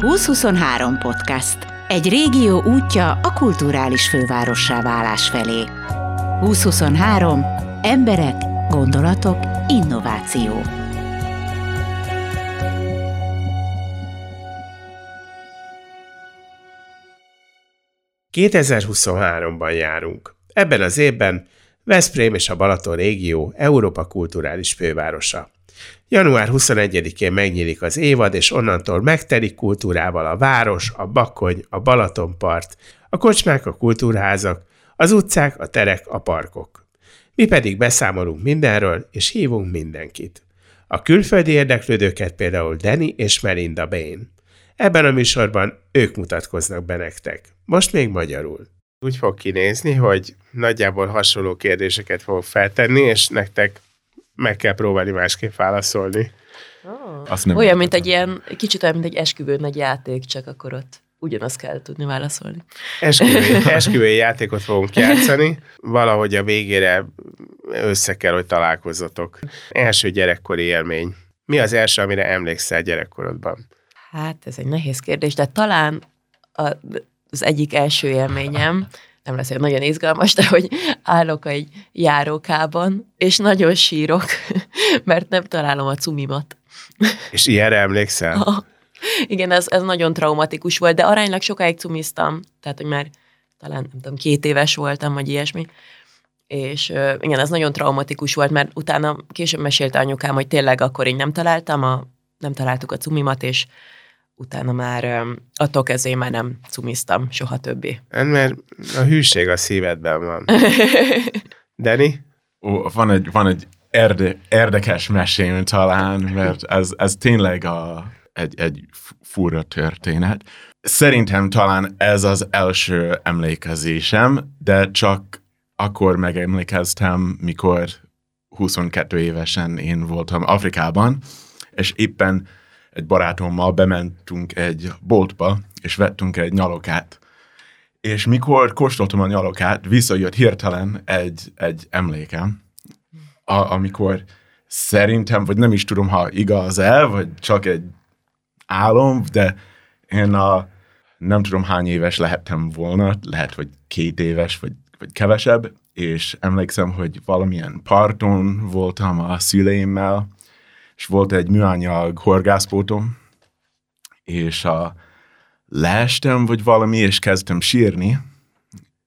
2023 podcast. Egy régió útja a kulturális fővárossá válás felé. 2023. Emberek, gondolatok, innováció. ...2023-ban járunk. Ebben az évben Veszprém és a Balaton régió Európa kulturális fővárosa. Január 21-én megnyílik az évad, és onnantól megtelik kultúrával a város, a Bakony, a Balatonpart, a kocsmák, a kultúrházak, az utcák, a terek, a parkok. Mi pedig beszámolunk mindenről, és hívunk mindenkit. A külföldi érdeklődőket például Danny és Melinda Bain. Ebben a műsorban ők mutatkoznak be nektek. Most még magyarul. Úgy fog kinézni, hogy nagyjából hasonló kérdéseket fogok feltenni, és nektek meg kell próbálni másképp válaszolni. Oh. Azt nem olyan, mint egy ilyen, kicsit olyan, mint egy esküvő nagy játék, csak akkor ott ugyanazt kell tudni válaszolni. Esküvői, esküvői játékot fogunk játszani, valahogy a végére össze kell, hogy találkozzatok. Első gyerekkori élmény. Mi az első, amire emlékszel gyerekkorodban? Hát ez egy nehéz kérdés, de talán a, az egyik első élményem, nem lesz egy nagyon izgalmas, de hogy állok egy járókában, és nagyon sírok, mert nem találom a cumimat. És ilyenre emlékszel? Ha. Igen, ez, ez nagyon traumatikus volt, de aránylag sokáig cumiztam, tehát, hogy már talán, nem tudom, két éves voltam, vagy ilyesmi, és igen, ez nagyon traumatikus volt, mert utána később mesélte anyukám, hogy tényleg akkor én nem találtam, a, nem találtuk a cumimat, és utána már attól kezdve már nem cumiztam soha többé. Hát, mert a hűség a szívedben van. Deni? Ó, van egy, van egy érde, érdekes mesém talán, mert ez, ez tényleg a, egy, egy fura történet. Szerintem talán ez az első emlékezésem, de csak akkor megemlékeztem, mikor 22 évesen én voltam Afrikában, és éppen egy barátommal bementünk egy boltba, és vettünk egy nyalokát. És mikor kóstoltam a nyalokát, visszajött hirtelen egy, egy emlékem, a, amikor szerintem, vagy nem is tudom, ha igaz-e, vagy csak egy álom, de én a nem tudom hány éves lehettem volna, lehet, hogy két éves, vagy, vagy kevesebb, és emlékszem, hogy valamilyen parton voltam a szüleimmel, és volt egy műanyag horgászbótom, és a, leestem, vagy valami, és kezdtem sírni,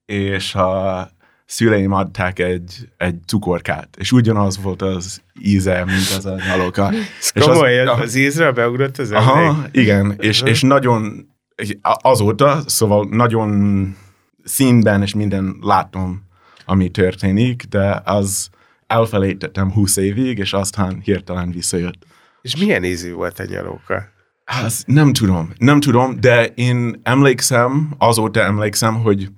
és a szüleim adták egy, egy cukorkát, és ugyanaz volt az íze, mint az a nyaloka. Ez komoly, az, az ízre beugrott az emlék? Aha, igen, és, és nagyon, azóta, szóval nagyon színben és minden látom, ami történik, de az elfelejtettem 20 évig, és aztán hirtelen visszajött. És milyen ízű volt a nyalóka? Hát nem tudom, nem tudom, de én emlékszem, azóta emlékszem, hogy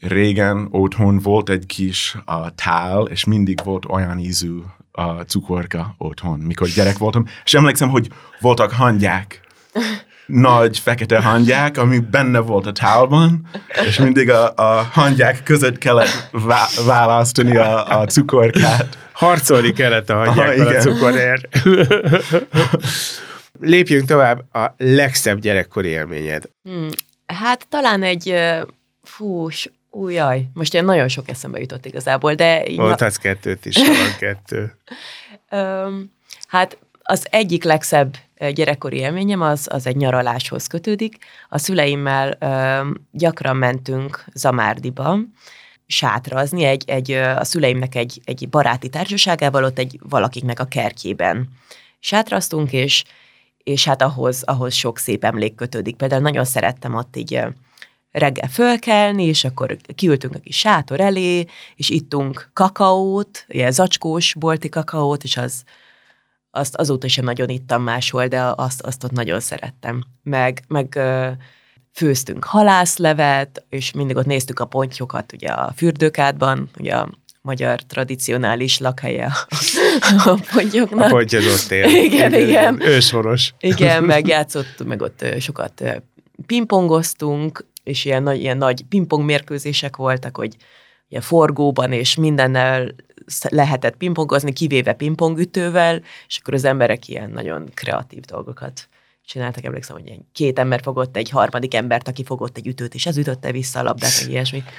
régen otthon volt egy kis a tál, és mindig volt olyan ízű a cukorka otthon, mikor gyerek voltam, és emlékszem, hogy voltak hangyák nagy fekete hangyák, ami benne volt a tálban, és mindig a, a hangyák között kellett vá- választani a, a cukorkát. Harcolni kellett a hangyákkal a cukorért. Lépjünk tovább, a legszebb gyerekkori élményed. Hmm, hát talán egy, fú, újjaj, most ilyen nagyon sok eszembe jutott igazából, de... Mondhatsz kettőt is, van kettő. hát az egyik legszebb gyerekkori élményem az, az egy nyaraláshoz kötődik. A szüleimmel ö, gyakran mentünk Zamárdiba, sátrazni egy, egy, a szüleimnek egy, egy baráti társaságával, ott egy valakiknek a kertjében. Sátraztunk, és, és hát ahhoz, ahhoz sok szép emlék kötődik. Például nagyon szerettem ott így reggel fölkelni, és akkor kiültünk a kis sátor elé, és ittunk kakaót, ilyen zacskós bolti kakaót, és az, azt azóta sem nagyon ittam máshol, de azt, azt ott nagyon szerettem. Meg, meg főztünk halászlevet, és mindig ott néztük a pontyokat ugye a fürdőkádban, ugye a magyar tradicionális lakhelye a, a pontyoknak. A pontyod él. Igen, igen. igen. Ősoros. Igen, meg játszottunk, meg ott sokat pingpongoztunk, és ilyen nagy, ilyen nagy pingpong mérkőzések voltak, hogy ilyen forgóban és mindennel lehetett pingpongozni, kivéve pingpongütővel, és akkor az emberek ilyen nagyon kreatív dolgokat csináltak, emlékszem, hogy egy két ember fogott egy harmadik embert, aki fogott egy ütőt, és ez ütötte vissza a labdát, meg ilyesmi.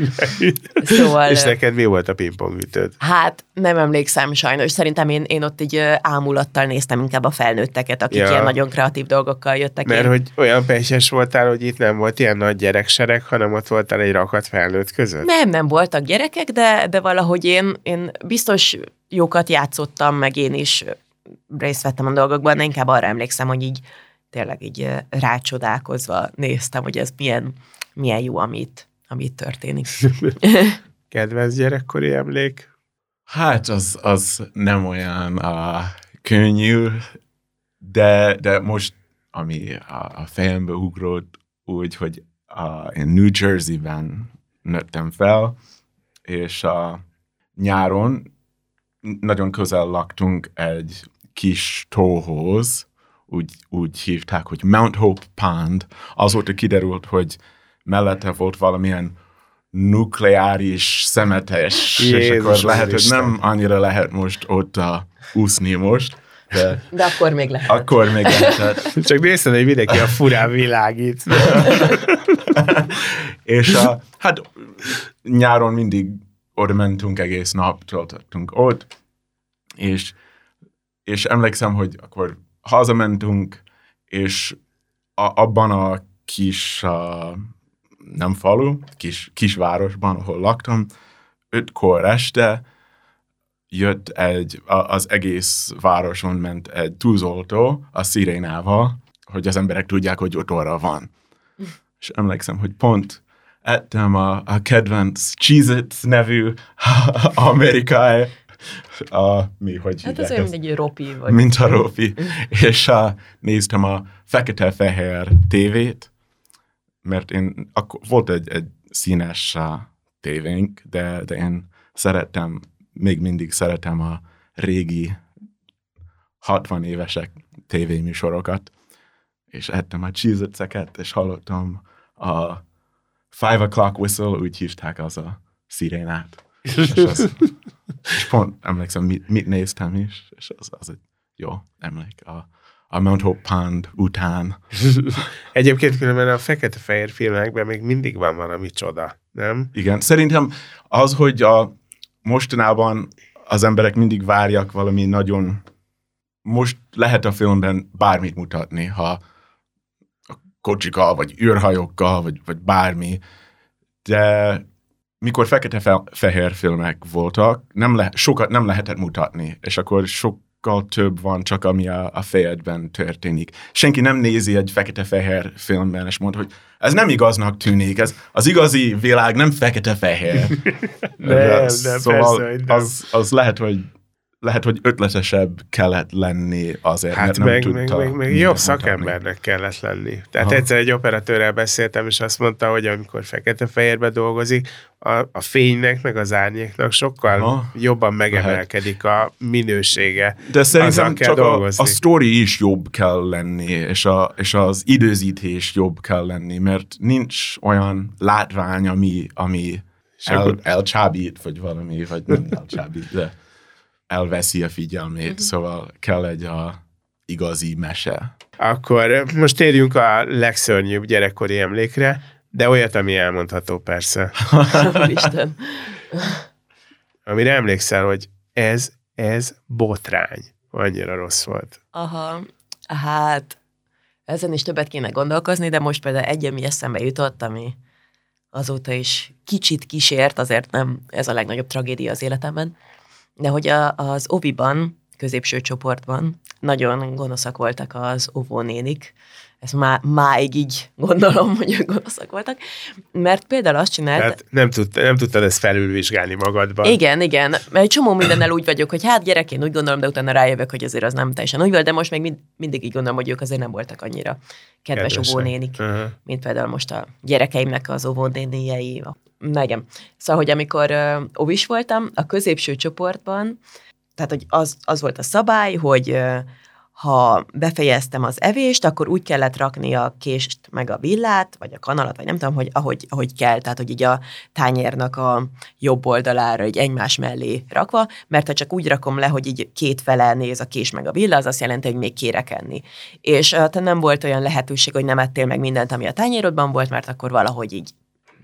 Szóval, és neked mi volt a pingpong ütőd? Hát nem emlékszem sajnos. Szerintem én, én ott így ámulattal néztem inkább a felnőtteket, akik ja. ilyen nagyon kreatív dolgokkal jöttek. Mert én. hogy olyan pejses voltál, hogy itt nem volt ilyen nagy gyereksereg, hanem ott voltál egy rakat felnőtt között? Nem, nem voltak gyerekek, de, de valahogy én, én biztos jókat játszottam, meg én is részt vettem a dolgokban, de inkább arra emlékszem, hogy így tényleg így rácsodálkozva néztem, hogy ez milyen, milyen jó, amit, amit történik. Kedvenc gyerekkori emlék? Hát az, az nem olyan a könnyű, de, de most, ami a, a fejembe ugrott, úgy, hogy a, én New Jersey-ben nőttem fel, és a nyáron nagyon közel laktunk egy kis tóhoz, úgy, úgy hívták, hogy Mount Hope Pond. Azóta kiderült, hogy mellette volt valamilyen nukleáris szemetes, Jézus és akkor lehet, hogy nem annyira lehet most ott a úszni most. De, de akkor még lehet. Akkor még lehet. Csak nézted, hogy mindenki a furán világít. és a, hát nyáron mindig oda mentünk egész nap, töltöttünk ott, és, és emlékszem, hogy akkor hazamentünk, és a, abban a kis, a, nem falu, kis, kisvárosban, ahol laktam, ötkor este jött egy, az egész városon ment egy tűzoltó a szirénával, hogy az emberek tudják, hogy ott orra van. És emlékszem, hogy pont ettem a, a kedvenc cheez nevű amerikai a, mi, hogy Hát az olyan, mint egy ropi. Vagy mint a ropi. és a, néztem a fekete-fehér tévét, mert én, akkor volt egy, egy színes a tévénk, de, de én szerettem, még mindig szeretem a régi 60 évesek tévéműsorokat, és ettem a cheez és hallottam a Five O'Clock Whistle, úgy hívták az a szirénát. És, az, és pont emlékszem, mit, mit néztem is, és az, az egy jó emlék. A, a Mount Hope Pond után. Egyébként különben a fekete-fehér filmekben még mindig van valami csoda, nem? Igen, szerintem az, hogy a mostanában az emberek mindig várják valami nagyon... Most lehet a filmben bármit mutatni, ha kocsikkal, vagy űrhajókkal, vagy, vagy bármi, de mikor fekete-fehér filmek voltak, nem le, sokat nem lehetett mutatni, és akkor sokkal több van csak, ami a, a fejedben történik. Senki nem nézi egy fekete-fehér filmben, és mond, hogy ez nem igaznak tűnik, ez az igazi világ nem fekete-fehér. nem, nem, szóval persze, nem. Az, az lehet, hogy lehet, hogy ötletesebb kellett lenni azért, hát mert nem meg, tudta meg, meg, meg jobb szakembernek kellett lenni. Tehát ha. egyszer egy operatőrrel beszéltem, és azt mondta, hogy amikor fekete-fehérbe dolgozik, a, a fénynek, meg az árnyéknak sokkal ha. jobban megemelkedik a minősége. De szerintem csak a, a story is jobb kell lenni, és, a, és az időzítés jobb kell lenni, mert nincs olyan látvány, ami, ami el, elcsábít, vagy valami, vagy nem elcsábít, de elveszi a figyelmét, uh-huh. szóval kell egy a igazi mese. Akkor most térjünk a legszörnyűbb gyerekkori emlékre, de olyat, ami elmondható persze. Isten. Amire emlékszel, hogy ez, ez botrány. Annyira rossz volt. Aha, hát ezen is többet kéne gondolkozni, de most például egy, ami eszembe jutott, ami azóta is kicsit kísért, azért nem ez a legnagyobb tragédia az életemben, de hogy a, az oviban, középső csoportban nagyon gonoszak voltak az óvónénik, ezt má, máig így gondolom, hogy ők gonoszak voltak, mert például azt csinált... Tehát nem, tud, nem tudtad ezt felülvizsgálni magadban. Igen, igen, mert egy csomó mindennel úgy vagyok, hogy hát gyerek, én úgy gondolom, de utána rájövök, hogy azért az nem teljesen úgy volt, de most még mind, mindig így gondolom, hogy ők azért nem voltak annyira kedves Kedvesen. óvónénik, uh-huh. mint például most a gyerekeimnek az óvónéniei. Negem. Szóval, hogy amikor uh, óvis voltam, a középső csoportban, tehát hogy az, az volt a szabály, hogy ha befejeztem az evést, akkor úgy kellett rakni a kést, meg a villát, vagy a kanalat, vagy nem tudom, hogy ahogy, ahogy kell, tehát hogy így a tányérnak a jobb oldalára, így egymás mellé rakva, mert ha csak úgy rakom le, hogy így két fele néz a kés meg a villa, az azt jelenti, hogy még kérek enni. És hát nem volt olyan lehetőség, hogy nem ettél meg mindent, ami a tányérodban volt, mert akkor valahogy így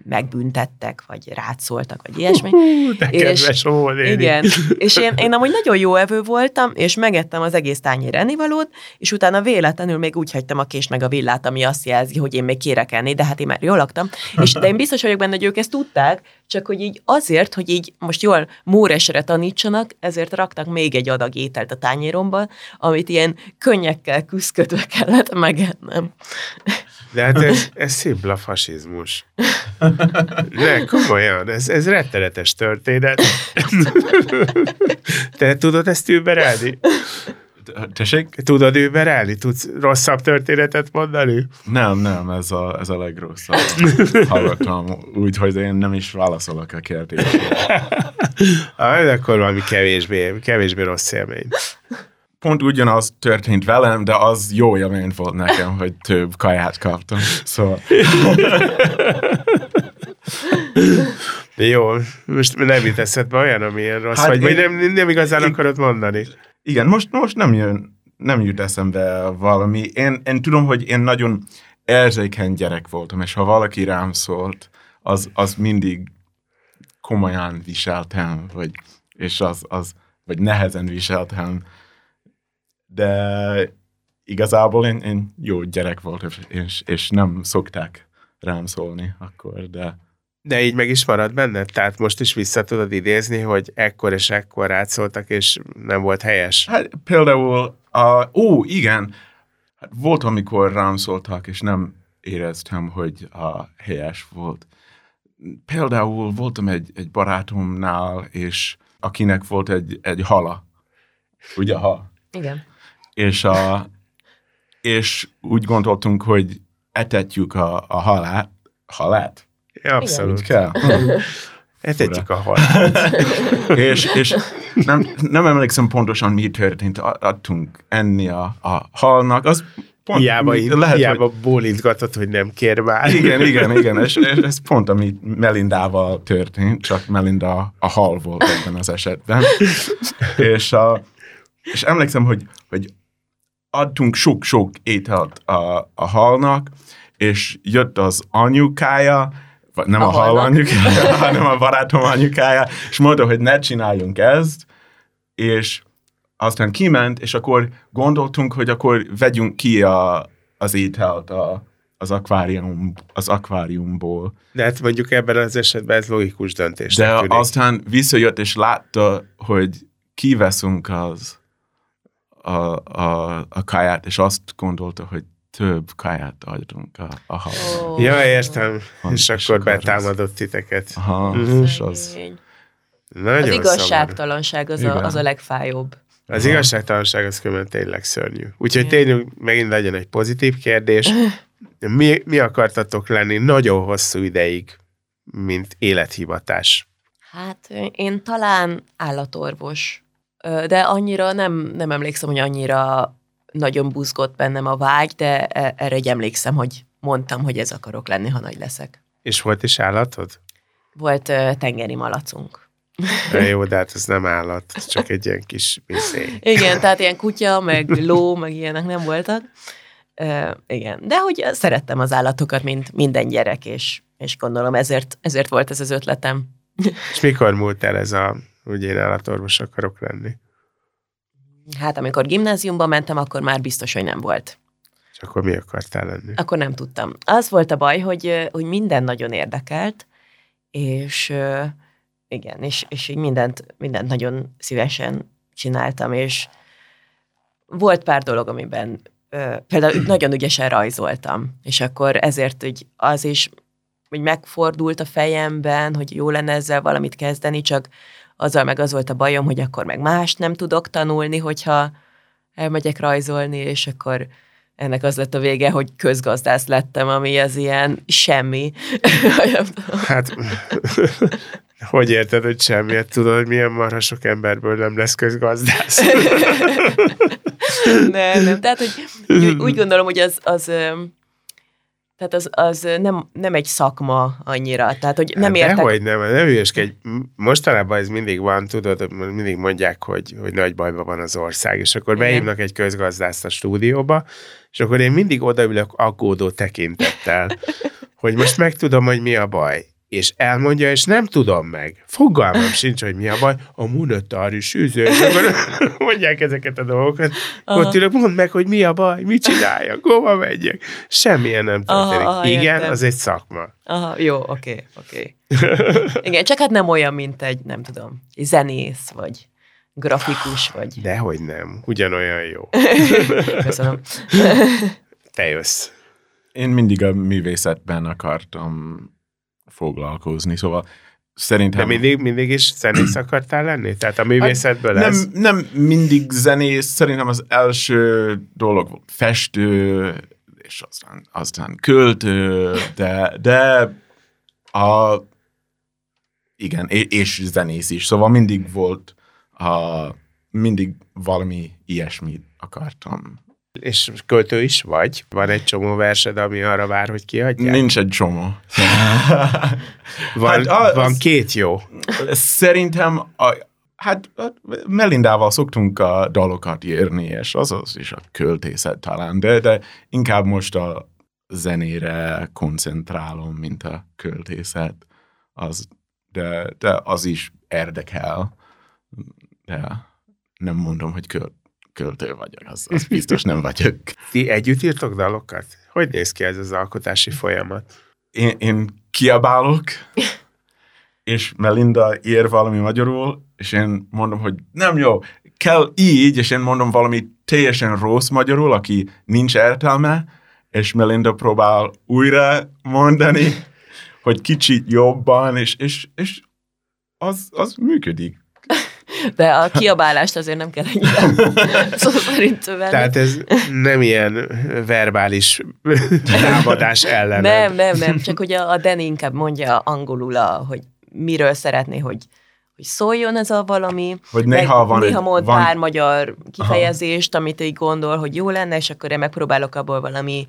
megbüntettek, vagy rátszoltak, vagy ilyesmi. Hú, de kedves és, Igen, és én, én amúgy nagyon jó evő voltam, és megettem az egész tányér ennivalót, és utána véletlenül még úgy hagytam a kést meg a villát, ami azt jelzi, hogy én még kérek enni, de hát én már jól laktam. És de én biztos vagyok benne, hogy ők ezt tudták, csak hogy így azért, hogy így most jól móresre tanítsanak, ezért raktak még egy adag ételt a tányéromba, amit ilyen könnyekkel küzdködve kellett megennem. De hát ez, ez szimpla fasizmus. De komolyan, ez, ez rettenetes történet. Te tudod ezt überelni? Tessék? Tudod überelni? Tudsz rosszabb történetet mondani? Nem, nem, ez a, ez a legrosszabb. Hallottam úgy, hogy én nem is válaszolok a kérdésre. Ah, akkor valami kevésbé, kevésbé rossz élmény pont ugyanaz történt velem, de az jó élmény volt nekem, hogy több kaját kaptam. Szóval... Jó, most nem jut eszedbe olyan, ami ilyen rossz, hát vagy, vagy nem, nem igazán én, akarod mondani? Igen, most, most nem jön, nem jut eszembe valami. Én, én tudom, hogy én nagyon érzékeny gyerek voltam, és ha valaki rám szólt, az, az mindig komolyan viseltem, vagy, és az, az, vagy nehezen viseltem de igazából én, én jó gyerek voltam, és, és nem szokták rám szólni akkor, de... De így meg is marad benned? Tehát most is vissza tudod idézni, hogy ekkor és ekkor rátszóltak, és nem volt helyes? Hát például, a, ó, igen, hát volt, amikor rám szóltak, és nem éreztem, hogy a helyes volt. Például voltam egy, egy barátomnál, és akinek volt egy, egy hala. Ugye, ha? Igen és, a, és úgy gondoltunk, hogy etetjük a, a halát. Halát? Ja, abszolút. kell. Etetjük a halát. és és nem, nem emlékszem pontosan, mi történt. Adtunk enni a, a halnak. Az pont, hiába, mi, lehet, hiába hogy... bólintgatott, hogy nem kér már. Igen, igen, igen. És, és ez pont, ami Melindával történt, csak Melinda a hal volt ebben az esetben. és, a, és emlékszem, hogy, hogy adtunk sok-sok ételt a, a halnak, és jött az anyukája, nem a, a hal anyukája, hanem a barátom anyukája, és mondta, hogy ne csináljunk ezt, és aztán kiment, és akkor gondoltunk, hogy akkor vegyünk ki a, az ételt a, az, akvárium, az akváriumból. De hát mondjuk ebben az esetben ez logikus döntés. De tűnik. aztán visszajött, és látta, hogy kiveszünk az a, a, a káját, és azt gondolta, hogy több káját adunk a, a halnak. Oh. Ja, értem. Van, és, és akkor betámadott az... titeket. Aha, mm-hmm. és az... Nagyon az igazságtalanság az a, az a legfájóbb. Az Aha. igazságtalanság az különben tényleg szörnyű. Úgyhogy tényleg megint legyen egy pozitív kérdés. Mi, mi akartatok lenni nagyon hosszú ideig, mint élethivatás? Hát én talán állatorvos de annyira nem, nem emlékszem, hogy annyira nagyon buzgott bennem a vágy, de e, erre egy emlékszem, hogy mondtam, hogy ez akarok lenni, ha nagy leszek. És volt is állatod? Volt uh, tengeri malacunk. De jó, de hát ez nem állat, ez csak egy ilyen kis bizé. Igen, tehát ilyen kutya, meg ló, meg ilyenek nem voltak. Uh, igen, de hogy szerettem az állatokat, mint minden gyerek, és, és gondolom ezért, ezért volt ez az ötletem. És mikor múlt el ez a hogy én állatorvos akarok lenni? Hát amikor gimnáziumba mentem, akkor már biztos, hogy nem volt. És akkor mi akartál lenni? Akkor nem tudtam. Az volt a baj, hogy, hogy minden nagyon érdekelt, és igen, és, és így mindent, mindent nagyon szívesen csináltam, és volt pár dolog, amiben például nagyon ügyesen rajzoltam, és akkor ezért hogy az is hogy megfordult a fejemben, hogy jó lenne ezzel valamit kezdeni, csak azzal meg az volt a bajom, hogy akkor meg mást nem tudok tanulni, hogyha elmegyek rajzolni, és akkor ennek az lett a vége, hogy közgazdász lettem, ami az ilyen semmi. hát Hogy érted, hogy semmiet tudod, hogy milyen marha sok emberből nem lesz közgazdász? nem, nem. Tehát, hogy úgy, úgy gondolom, hogy az, az tehát az, az nem, nem egy szakma annyira. Tehát, hogy nem hát értek... Dehogy nem, nem hülyeskedj. Mostanában ez mindig van, tudod, mindig mondják, hogy, hogy nagy bajban van az ország, és akkor Igen. beívnak egy közgazdászt a stúdióba, és akkor én mindig odaülök aggódó tekintettel, hogy most megtudom, hogy mi a baj és elmondja, és nem tudom meg. Fogalmam sincs, hogy mi a baj. A monetáris üző. mondják ezeket a dolgokat. Aha. Ott ülök, mondd meg, hogy mi a baj, mit csináljak, hova megyek. Semmilyen nem történik. Aha, aha, Igen, értem. az egy szakma. Aha, jó, oké, oké. Igen, csak hát nem olyan, mint egy, nem tudom, zenész, vagy grafikus, vagy... Dehogy nem, ugyanolyan jó. Köszönöm. Te jössz. Én mindig a művészetben akartam foglalkozni, szóval szerintem... De mindig, mindig is zenész akartál lenni? Tehát a művészetből hát, ez? Nem, nem mindig zenész, szerintem az első dolog volt festő, és aztán, aztán költő, de, de a, igen, és zenész is, szóval mindig volt a, mindig valami ilyesmit akartam és költő is vagy? Van egy csomó versed, ami arra vár, hogy kiadják? Nincs egy csomó. van, hát az, van két jó. Szerintem a, hát Melindával szoktunk a dalokat írni, és az az is a költészet talán, de, de inkább most a zenére koncentrálom, mint a költészet. Az, de, de az is érdekel. De nem mondom, hogy költ költő vagyok, az, az biztos nem vagyok. Ti együtt írtok dalokat? Hogy néz ki ez az alkotási folyamat? Én, én kiabálok, és Melinda ír valami magyarul, és én mondom, hogy nem jó, kell így, és én mondom valami teljesen rossz magyarul, aki nincs értelme, és Melinda próbál újra mondani, hogy kicsit jobban, és, és, és az, az működik de a kiabálást azért nem kell ennyire szó szerint venni. Tehát ez nem ilyen verbális támadás ellen. Nem, nem, nem, csak hogy a, a Danny inkább mondja angolul, a, hogy miről szeretné, hogy hogy szóljon ez a valami. Hogy néha van Néha egy, mond van... pár magyar kifejezést, Aha. amit így gondol, hogy jó lenne, és akkor én megpróbálok abból valami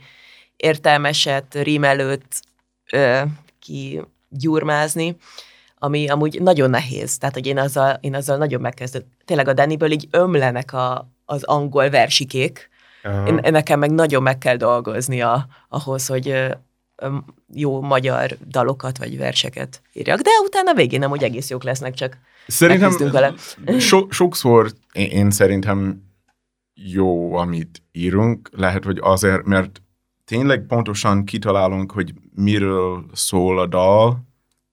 értelmeset, rímelőt ö, kigyurmázni ami amúgy nagyon nehéz. Tehát, hogy én azzal, én azzal nagyon megkezdett. Tényleg a Dannyből így ömlenek a, az angol versikék. Én, nekem meg nagyon meg kell dolgozni a, ahhoz, hogy jó magyar dalokat vagy verseket írjak, de utána végén nem úgy egész jók lesznek, csak Szerintem vele. So, sokszor én, én szerintem jó, amit írunk, lehet, hogy azért, mert tényleg pontosan kitalálunk, hogy miről szól a dal,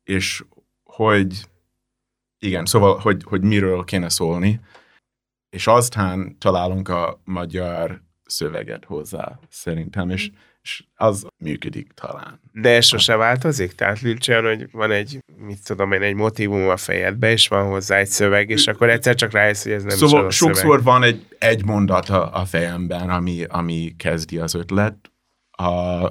és hogy igen, szóval, hogy, hogy miről kéne szólni, és aztán találunk a magyar szöveget hozzá, szerintem, és, és az működik talán. De ez sose változik? Tehát nincs olyan, hogy van egy, mit tudom én, egy motivum a fejedbe, és van hozzá egy szöveg, és akkor egyszer csak rájössz, hogy ez nem szóval is sokszor szöveg. van egy, egy mondat a, a fejemben, ami, ami kezdi az ötlet, a,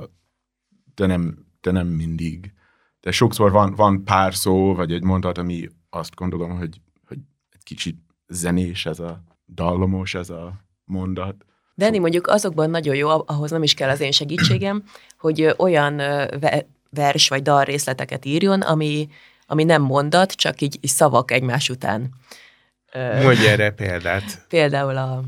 de, nem, de nem mindig de sokszor van, van pár szó, vagy egy mondat, ami azt gondolom, hogy, hogy egy kicsit zenés ez a dallomos ez a mondat. Denni mondjuk azokban nagyon jó, ahhoz nem is kell az én segítségem, hogy olyan vers vagy dal részleteket írjon, ami, ami nem mondat, csak így, így szavak egymás után. Mondj erre példát. Például a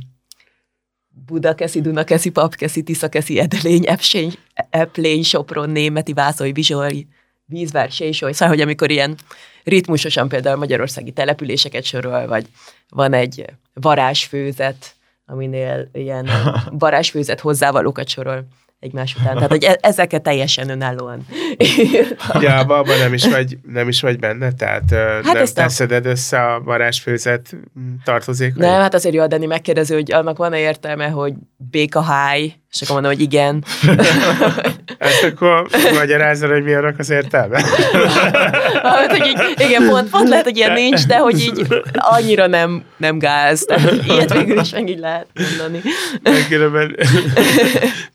Budakeszi, Dunakeszi, Papkeszi, Tiszakeszi, Edelény, Epsény, Eplény, Sopron, Németi, Vászói, Bizsori, vízvár, sésoly, szóval, hogy amikor ilyen ritmusosan például magyarországi településeket sorol, vagy van egy varázsfőzet, aminél ilyen varázsfőzet hozzávalókat sorol egymás után. Tehát, hogy e- ezeket teljesen önállóan Ja, abban nem is vagy, nem is vagy benne? Tehát hát nem teszed a... össze a varázsfőzet tartozék? Nem, hát azért jó adni megkérdező, hogy annak van-e értelme, hogy békaháj, és akkor mondom, hogy igen. Ezt akkor magyarázol, hogy mi annak az értelme? hát, hogy így, igen, pont, pont lehet, hogy ilyen nincs, de hogy így annyira nem, nem gáz. Tehát ilyet végül is meg így lehet mondani. Különben,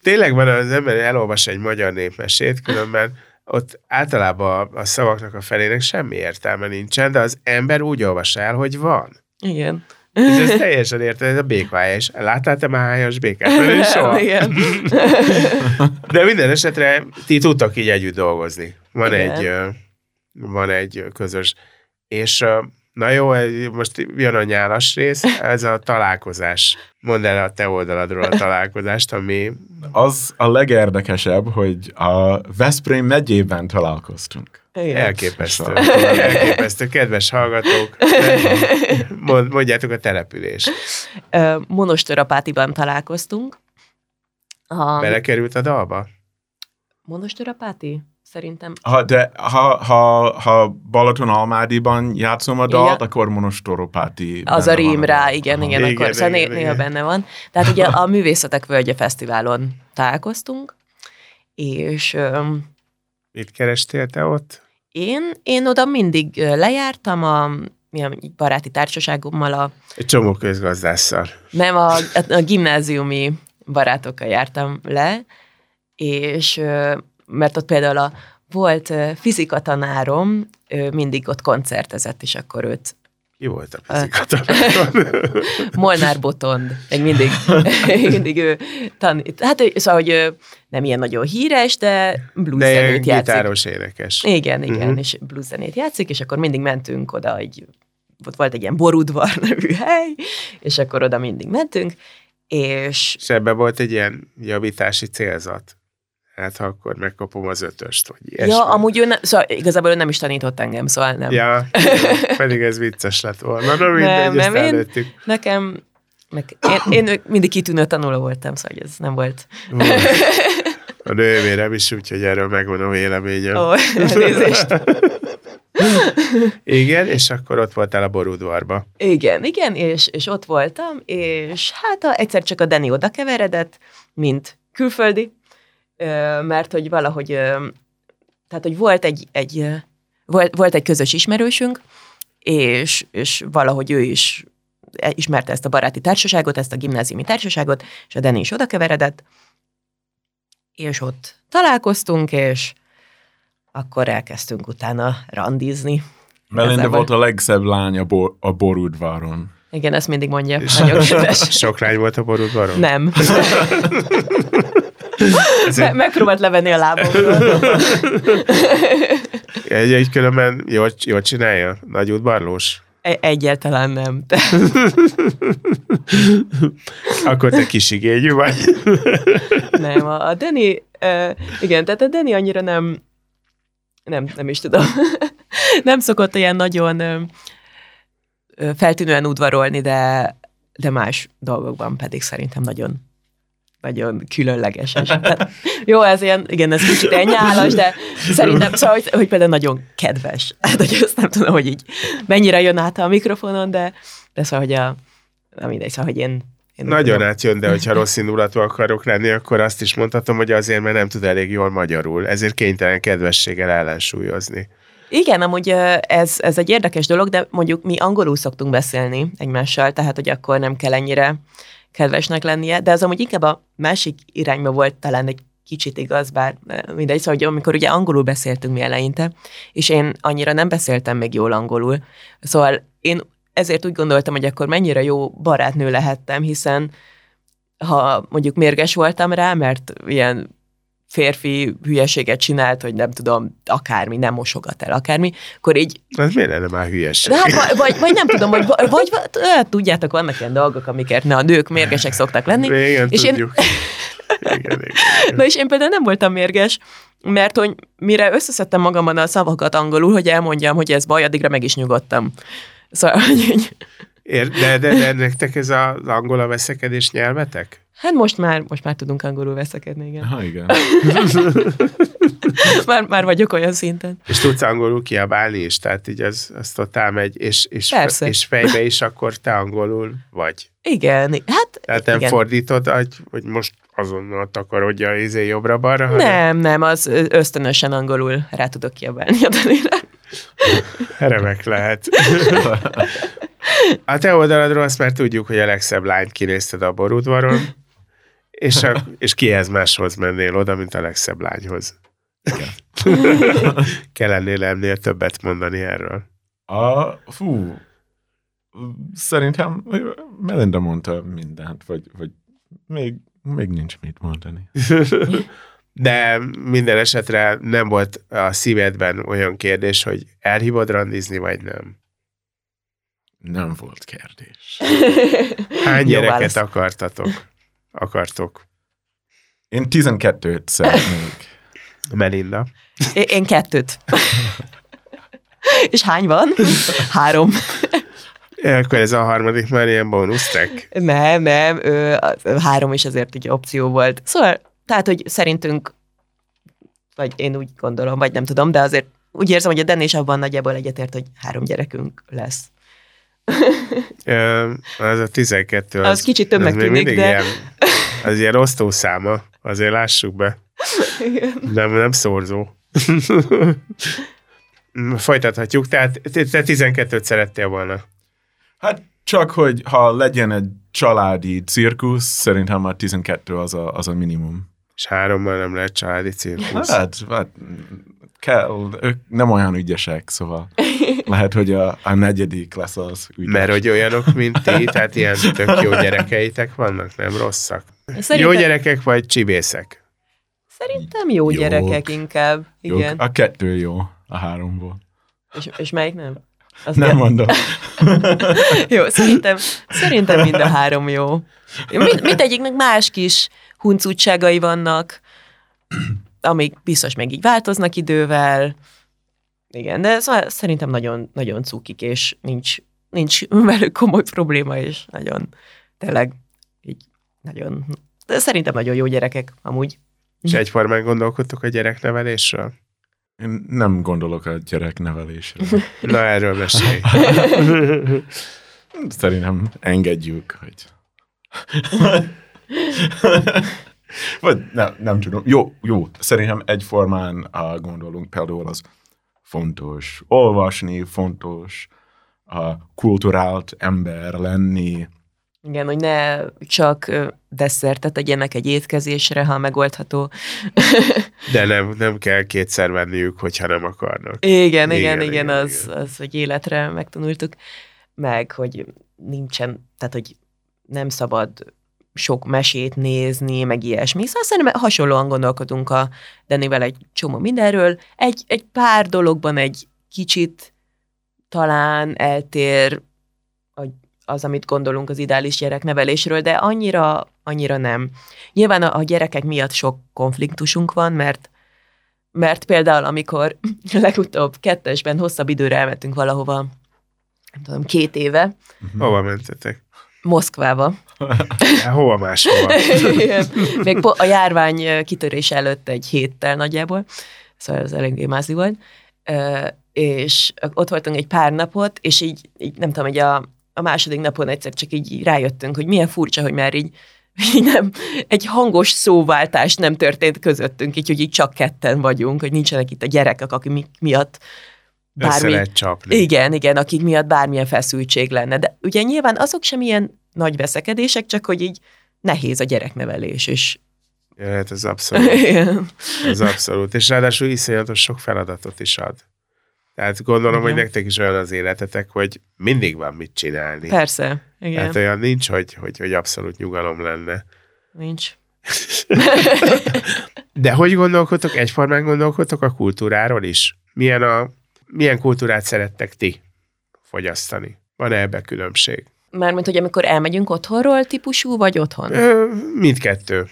tényleg van az ember elolvas egy magyar népmesét, különben ott általában a szavaknak a felének semmi értelme nincsen, de az ember úgy olvas el, hogy van. Igen. És ez teljesen érted, ez a békvályás. Láttál te már hányas békát? Soha. Igen. De minden esetre ti tudtak így együtt dolgozni. Van Igen. egy, van egy közös. És na jó, most jön a nyálas rész, ez a találkozás. Mondd el a te oldaladról a találkozást, ami Az a legérdekesebb, hogy a Veszprém megyében találkoztunk. Igen. elképesztő. Elképesztő, kedves hallgatók. Mond, mondjátok a település. Ö, Monostorapátiban találkoztunk. A Belekerült a dalba? Monostorapáti? Szerintem. Ha, de ha, ha, ha Balaton Almádiban játszom a dalt, Igen. akkor Monostoropáti. Az a rím rá, dalban. igen, igen, Igen, akkor né- igen, néha igen. benne van. Tehát ugye a Művészetek Völgye Fesztiválon találkoztunk, és öm, Mit kerestél te ott? én, én oda mindig lejártam a milyen baráti társaságommal, a, Egy csomó közgazdásszal. nem a, a, gimnáziumi barátokkal jártam le, és mert ott például a volt fizika tanárom, ő mindig ott koncertezett, és akkor őt Ki volt a fizikatanáron? Molnár Botond, meg mindig, mindig ő tanít. Hát szóval, hogy nem ilyen nagyon híres, de blues De zenét játszik. gitáros énekes. Igen, igen, uh-huh. és blues zenét játszik, és akkor mindig mentünk oda, hogy ott volt egy ilyen borudvar nevű hely, és akkor oda mindig mentünk, és És ebben volt egy ilyen javítási célzat. Hát, ha akkor megkapom az ötöst, vagy ilyesmi. ja, amúgy ő ne, szóval igazából ő nem is tanított engem, szóval nem. Ja, pedig ez vicces lett volna. Na mindegy, Nem, nem, én- előttük. Nekem, meg, én, én mindig kitűnő tanuló voltam, szóval ez nem volt. A nővérem is, úgyhogy erről megvan a véleményem. Ó, elnézést. Igen, és akkor ott voltál a borudvarba. Igen, igen, és, és ott voltam, és hát a, egyszer csak a Dani oda keveredett, mint külföldi, mert hogy valahogy, tehát hogy volt egy, egy volt, volt egy közös ismerősünk, és, és valahogy ő is ismerte ezt a baráti társaságot, ezt a gimnáziumi társaságot, és a Dani is oda keveredett, és ott találkoztunk, és akkor elkezdtünk utána randizni. Melinda Igazából. volt a legszebb lány a, bor, a borudvaron. Igen, ezt mindig mondja. Nagyon kedves. Sok lány volt a borudvaron? Nem. Ezért- Me- megpróbált levenni a lábamról. Egy, egy különben jól, jól csinálja? Nagy udvarlós? E- Egyáltalán nem. Akkor te kisigényű vagy. nem, a, a Dani, uh, igen, tehát a Dani annyira nem, nem, nem is tudom. nem szokott ilyen nagyon ö, feltűnően udvarolni, de, de más dolgokban pedig szerintem nagyon nagyon különleges. Tehát, jó, ez ilyen, igen, ez kicsit egy nyálas, de szerintem, szóval, hogy, hogy például nagyon kedves. Hát, hogy azt nem tudom, hogy így mennyire jön át a mikrofonon, de, de szóval, hogy a, na mindegy, szóval, hogy én, én Nagyon átjön, de hogyha rossz indulatú akarok lenni, akkor azt is mondhatom, hogy azért, mert nem tud elég jól magyarul. Ezért kénytelen kedvességgel ellensúlyozni. Igen, amúgy ez, ez egy érdekes dolog, de mondjuk mi angolul szoktunk beszélni egymással, tehát hogy akkor nem kell ennyire kedvesnek lennie, de az amúgy inkább a másik irányba volt talán egy kicsit igaz, bár mindegy, szóval hogy amikor ugye angolul beszéltünk mi eleinte, és én annyira nem beszéltem még jól angolul, szóval én ezért úgy gondoltam, hogy akkor mennyire jó barátnő lehettem, hiszen ha mondjuk mérges voltam rá, mert ilyen férfi hülyeséget csinált, hogy nem tudom, akármi, nem mosogat el, akármi, akkor így, Ez miért lenne már hülyeség? de hát vagy, vagy, nem tudom, vagy, vagy, vagy hát, tudjátok, vannak ilyen dolgok, amiket ne, a nők mérgesek szoktak lenni, Igen, és én- tudjuk. Igen, igen, igen. Na és én például nem voltam mérges, mert hogy mire összeszedtem magamban a szavakat angolul, hogy elmondjam, hogy ez baj, addigra meg is nyugodtam. Szóval, hogy Ér, de, de, de nektek ez az angol a veszekedés nyelvetek? Hát most már, most már tudunk angolul veszekedni, igen. Ha, igen. Már, már vagyok olyan szinten. És tudsz angolul kiabálni is, tehát így az, az totál megy, és, és, Persze. és fejbe is akkor te angolul vagy. Igen, hát Tehát nem igen. fordítod, hogy, hogy most azonnal takarodja izé jobbra-balra, hanem Nem, nem, az ösztönösen angolul rá tudok kiabálni a Danira. remek lehet. A te oldaladról azt már tudjuk, hogy a legszebb lányt kinézted a borudvaron, és, a, és kihez máshoz mennél oda, mint a legszebb lányhoz. Kell ennél ennél többet mondani erről. A, fú, szerintem Melinda mondta mindent, vagy, vagy még, még nincs mit mondani. De minden esetre nem volt a szívedben olyan kérdés, hogy elhívod randizni, vagy nem. Nem volt kérdés. Hány gyereket akartatok? Akartok? Én 12-t szeretnék. Melinda. Én, én kettőt. És hány van? Három. Akkor ez a harmadik már ilyen bónusztek. Nem, nem, ö, három is azért egy opció volt. Szóval, tehát, hogy szerintünk, vagy én úgy gondolom, vagy nem tudom, de azért úgy érzem, hogy a Dennis abban nagyjából egyetért, hogy három gyerekünk lesz. Az a 12. Az kicsit többnek az tűnik, de- Ilyen, az ilyen osztószáma, azért lássuk be. Nem, nem szorzó. Folytathatjuk, tehát te te 12-t szerettél volna. Hát csak, hogy ha legyen egy családi cirkusz, szerintem már 12 az a, az a minimum. És hárommal nem lehet családi cirkusz. Hát, hát kell, ők nem olyan ügyesek, szóval lehet, hogy a, a negyedik lesz az ügyes. Mert hogy olyanok, mint ti, tehát ilyen tök jó gyerekeitek vannak, nem rosszak. Szerintem, Jó gyerekek vagy csibészek? Szerintem jó Jók. gyerekek inkább. Jók. Igen. A kettő jó a háromból. És, és melyik nem? Az Nem mondom. Jó, szerintem, szerintem mind a három jó. Mind, mindegyiknek más kis huncutságai vannak, amik biztos meg így változnak idővel. Igen, de szóval szerintem nagyon, nagyon cukik, és nincs, nincs velük komoly probléma, és nagyon, tényleg így nagyon, de szerintem nagyon jó gyerekek, amúgy. És egyformán gondolkodtok a gyereknevelésről? Én nem gondolok a gyereknevelésre. Na, erről mesélj. Szerintem engedjük, hogy... Vagy nem, nem tudom. Jó, jó. Szerintem egyformán uh, gondolunk például az fontos olvasni, fontos a kulturált ember lenni. Igen, hogy ne csak desszertet tegyenek egy étkezésre, ha megoldható. De nem, nem kell kétszer venniük, hogyha nem akarnak. Igen, igen, Igen, igen, igen, igen, az, igen. az, hogy életre megtanultuk. Meg, hogy nincsen, tehát, hogy nem szabad sok mesét nézni, meg ilyesmi. Szóval szerintem hasonlóan gondolkodunk a Denivel egy csomó mindenről. Egy, egy pár dologban egy kicsit talán eltér az, amit gondolunk az ideális gyereknevelésről, de annyira, annyira nem. Nyilván a, gyerekek miatt sok konfliktusunk van, mert mert például, amikor legutóbb kettesben hosszabb időre elmentünk valahova, nem tudom, két éve, Hova mentetek? Moszkvába. Hova máshova? Még a járvány kitörés előtt egy héttel nagyjából, szóval ez eléggé mászi volt. És ott voltunk egy pár napot, és így, így nem tudom, hogy a, a második napon egyszer csak így rájöttünk, hogy milyen furcsa, hogy már így, így nem, egy hangos szóváltás nem történt közöttünk, így, hogy így csak ketten vagyunk, hogy nincsenek itt a gyerekek, akik mi, miatt Össze bármi, lehet csapni. igen, igen, akik miatt bármilyen feszültség lenne. De ugye nyilván azok sem ilyen nagy veszekedések, csak hogy így nehéz a gyereknevelés, és Ja, Hát ez abszolút. igen. Ez abszolút. És ráadásul iszonyatos sok feladatot is ad. Tehát gondolom, Igen. hogy nektek is olyan az életetek, hogy mindig van mit csinálni. Persze, igen, Tehát olyan nincs, hogy, hogy, hogy abszolút nyugalom lenne. nincs. De hogy gondolkodtok, egyformán gondolkodtok a kultúráról is? Milyen, a, milyen kultúrát szerettek ti fogyasztani? Van-e ebbe különbség? Mármint, hogy amikor elmegyünk otthonról típusú, vagy otthon? Ö, mindkettő.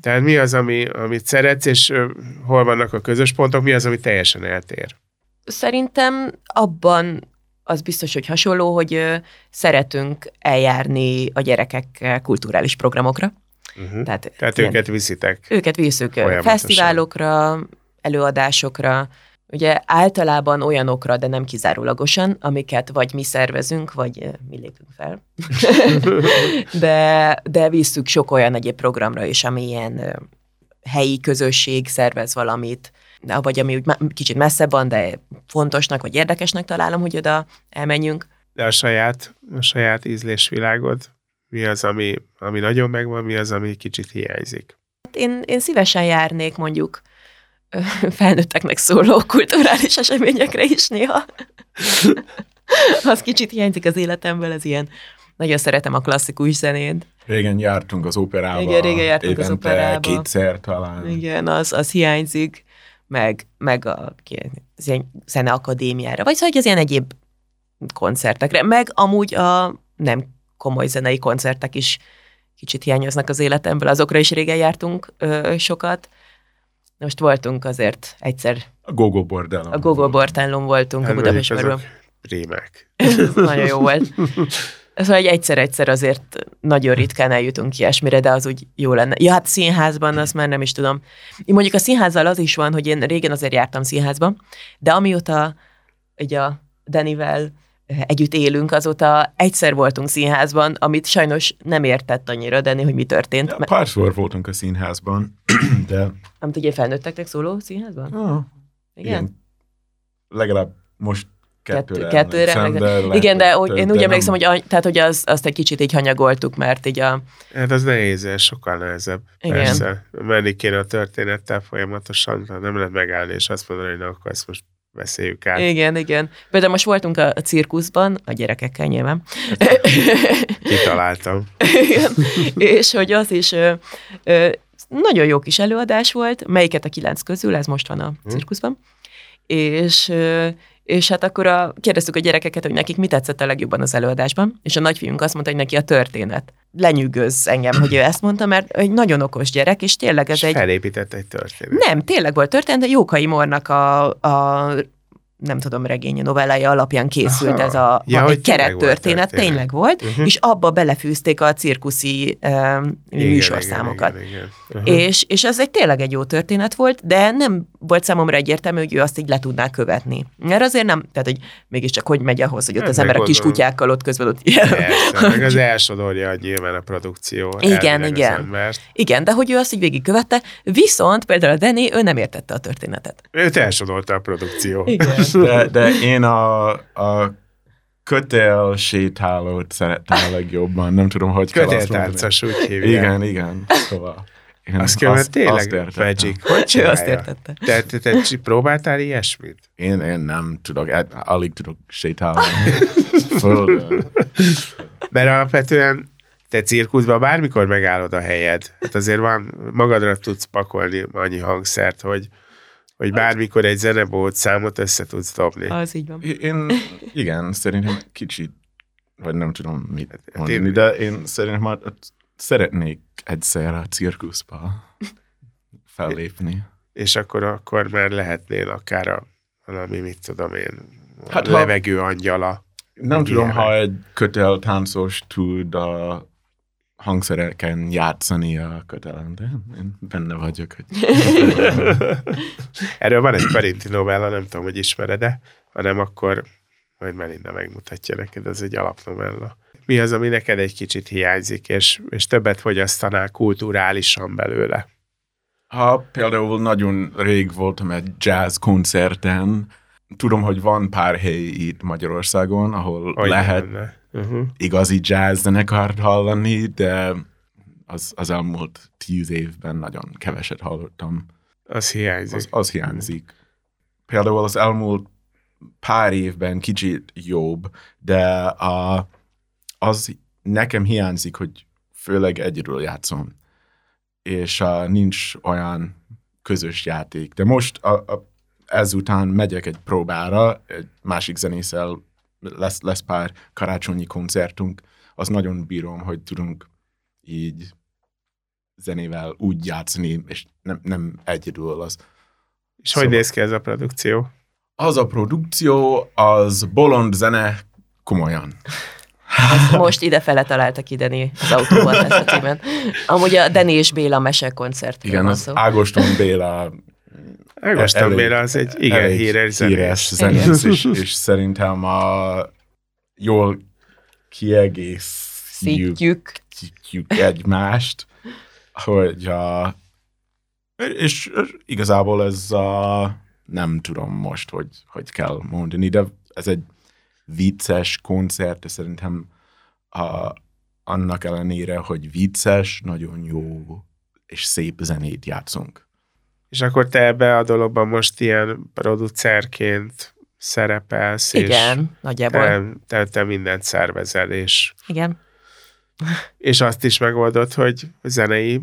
Tehát mi az, ami, amit szeretsz, és ö, hol vannak a közös pontok, mi az, ami teljesen eltér? Szerintem abban az biztos, hogy hasonló, hogy ö, szeretünk eljárni a gyerekekkel kulturális programokra. Uh-huh. Tehát, Tehát ilyen- őket viszitek. Őket Folyamatosan. fesztiválokra, előadásokra, ugye általában olyanokra, de nem kizárólagosan, amiket vagy mi szervezünk, vagy mi lépünk fel. de, de visszük sok olyan egyéb programra is, ami ilyen helyi közösség szervez valamit, vagy ami úgy kicsit messzebb van, de fontosnak vagy érdekesnek találom, hogy oda elmenjünk. De a saját, a saját ízlésvilágod, mi az, ami, ami nagyon megvan, mi az, ami kicsit hiányzik? Én, én szívesen járnék mondjuk felnőtteknek szóló kulturális eseményekre is néha. az kicsit hiányzik az életemből, ez ilyen. Nagyon szeretem a klasszikus zenét. Régen jártunk az operába. Igen, régen jártunk az operába. kétszer talán. Igen, az, az hiányzik, meg, meg a az ilyen zeneakadémiára, vagy szóval hogy az ilyen egyéb koncertekre, meg amúgy a nem komoly zenei koncertek is kicsit hiányoznak az életemből, azokra is régen jártunk ö, sokat. Most voltunk azért egyszer. A Gogo Bordellon. A Gogo Bordellon voltunk hát, a Budapestben. Rémek. Nagyon jó volt. Szóval egy egyszer-egyszer azért nagyon ritkán eljutunk ilyesmire, de az úgy jó lenne. Ja, hát színházban, azt már nem is tudom. Én mondjuk a színházzal az is van, hogy én régen azért jártam színházba, de amióta ugye a Danivel együtt élünk, azóta egyszer voltunk színházban, amit sajnos nem értett annyira Dani, hogy mi történt. Ja, párszor voltunk a színházban, de... Amit ugye felnőtteknek szóló színházban? Ah, igen. igen. Legalább most kettőre, kettőre emlékszem, de lehet, Igen, de hogy én úgy nem... emlékszem, hogy, tehát, hogy az, azt egy kicsit így hanyagoltuk, mert így a... Hát az nehéz, sokkal nehezebb. Igen. Persze. Menni kéne a történettel folyamatosan, nem lehet megállni, és azt mondani, hogy na, akkor ezt most beszéljük át. Igen, igen. Például most voltunk a, a cirkuszban, a gyerekekkel nyilván. Kitaláltam. igen. És hogy az is ö, ö, nagyon jó kis előadás volt, melyiket a kilenc közül, ez most van a hm. cirkuszban. És ö, és hát akkor a, kérdeztük a gyerekeket, hogy nekik mi tetszett a legjobban az előadásban, és a nagyfiunk azt mondta, hogy neki a történet. Lenyűgöz engem, hogy ő ezt mondta, mert egy nagyon okos gyerek, és tényleg ez és egy... felépített egy történet. Nem, tényleg volt történet, de Jókai Mornak a, a nem tudom, regénye novellája alapján készült Aha. ez a, ja, egy kerettörténet, tényleg, volt, uh-huh. és abba belefűzték a cirkuszi um, igen, műsorszámokat. Igen, igen, igen. Uh-huh. És, és ez egy tényleg egy jó történet volt, de nem volt számomra egyértelmű, hogy ő azt így le tudná követni. Mert azért nem, tehát hogy mégiscsak hogy megy ahhoz, hogy ott hát az emberek kis kutyákkal ott közben ott Persze, meg az elsodorja nyilván a produkció. Igen, igen. Igen, de hogy ő azt így végigkövette, viszont például a Danny, ő nem értette a történetet. Őt elsodorta a produkció. Igen. De, de én a, a kötél sétálót szerettem a legjobban. Nem tudom, hogy kell mondani. úgy hívják. Igen, igen. Szóval. Én azt kell, azt, tényleg azt Magic. Hogy csinálja? Azt értette. Te, te, te, te próbáltál ilyesmit? Én, én nem tudok, alig tudok sétálni. Mert alapvetően te cirkuszban bármikor megállod a helyed. Hát azért van, magadra tudsz pakolni annyi hangszert, hogy, hogy bármikor egy zenebót számot össze tudsz dobni. Az így van. Én, igen, szerintem kicsit, vagy nem tudom mit hát mondani, de én szerintem már szeretnék egyszer a cirkuszba fellépni. És akkor, akkor már lehetnél akár a, valami, mit tudom én, hát, levegő angyala. Nem tudom, ha egy kötel táncos tud a hangszereken játszani a kötelen, de én benne vagyok. Hogy... Erről van egy Perinti novella, nem tudom, hogy ismered-e, hanem akkor majd Melinda megmutatja neked, ez egy alapnovella. Mi az, ami neked egy kicsit hiányzik, és, és többet fogyasztanál kulturálisan belőle? Ha például nagyon rég voltam egy jazz koncerten, tudom, hogy van pár hely itt Magyarországon, ahol Olyan lehet lenne uh-huh. igazi jazz zenekart hallani, de az, az elmúlt tíz évben nagyon keveset hallottam. Az hiányzik. Az, az hiányzik. Például az elmúlt pár évben kicsit jobb, de a, az nekem hiányzik, hogy főleg egyedül játszom, és a, nincs olyan közös játék. De most a, a, ezután megyek egy próbára, egy másik zenészel lesz, lesz pár karácsonyi koncertunk, az nagyon bírom, hogy tudunk így zenével úgy játszani, és nem, nem egyedül az. És szóval, hogy néz ki ez a produkció? Az a produkció, az bolond zene komolyan. Ezt most fele találtak ideni az autóban ezt a címet. Amúgy a Deni és Béla mesekoncert. Igen, az Ágoston Béla Ágoston elég, Béla az egy igen híres zenész. Híres zenész, és, és szerintem a jól kiegészítjük egymást, hogy a, és igazából ez a, nem tudom most, hogy, hogy kell mondani, de ez egy vicces koncert, de szerintem a, annak ellenére, hogy vicces, nagyon jó és szép zenét játszunk. És akkor te ebbe a dologban most ilyen producerként szerepelsz, Igen, és nagyjából. te, te, te mindent szervezel, és, Igen. és azt is megoldod, hogy zenei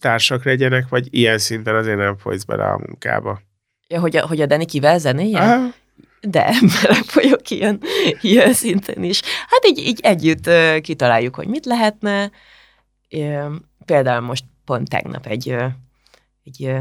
társak legyenek, vagy ilyen szinten azért nem folysz bele a munkába. Ja, hogy a, hogy a Dani kivel zenéje? Ah, De belefolyok ilyen, ilyen szinten is. Hát így, így együtt kitaláljuk, hogy mit lehetne. Például most pont tegnap egy, egy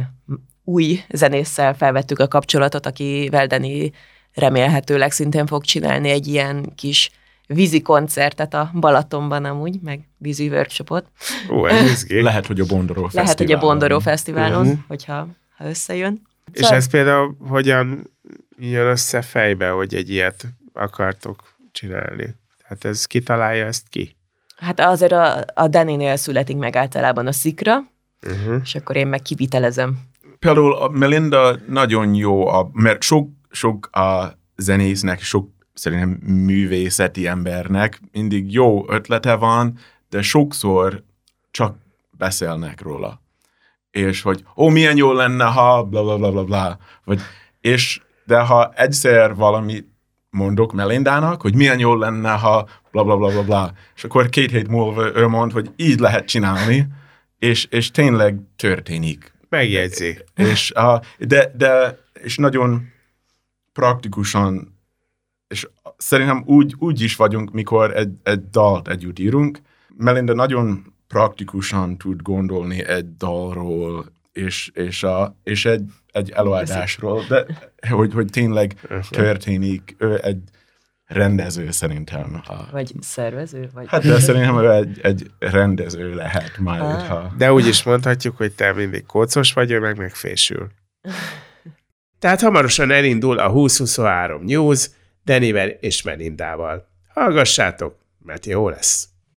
új zenésszel felvettük a kapcsolatot, akivel Dani remélhetőleg szintén fog csinálni egy ilyen kis vízi koncertet a Balatonban amúgy, meg vízi workshopot. Ó. Lehet, hogy a Bondoró Lehet, hogy a Bondoró Fesztiválon, Mhm. hogyha ha összejön. És ez például hogyan jön össze fejbe, hogy egy ilyet akartok csinálni? Hát ez kitalálja ezt ki? Hát azért a, a Daninél születik meg általában a szikra, Uh-huh. és akkor én meg kivitelezem. Például a Melinda nagyon jó, a, mert sok, sok a zenésznek, sok szerintem művészeti embernek mindig jó ötlete van, de sokszor csak beszélnek róla. És hogy, ó, milyen jó lenne, ha bla bla bla bla bla. Vagy, és, de ha egyszer valamit mondok Melindának, hogy milyen jó lenne, ha bla bla bla bla bla, és akkor két hét múlva ő mond, hogy így lehet csinálni, és, és tényleg történik Megjegyzi. és, a, de, de, és nagyon praktikusan, és szerintem úgy, úgy is vagyunk, mikor egy, egy dalt együtt írunk. Melinda nagyon praktikusan tud gondolni egy dalról, és, és, a, és egy, egy előadásról, de hogy, hogy tényleg történik, egy rendező szerintem. A, Vagy szervező? Vagy... hát de szerintem ő egy, egy rendező lehet majd, Ah. ha... De úgy is mondhatjuk, hogy te mindig kócos vagy, ő meg megfésül. Tehát hamarosan elindul a 2023 News Denivel és Melindával. Hallgassátok, mert jó lesz.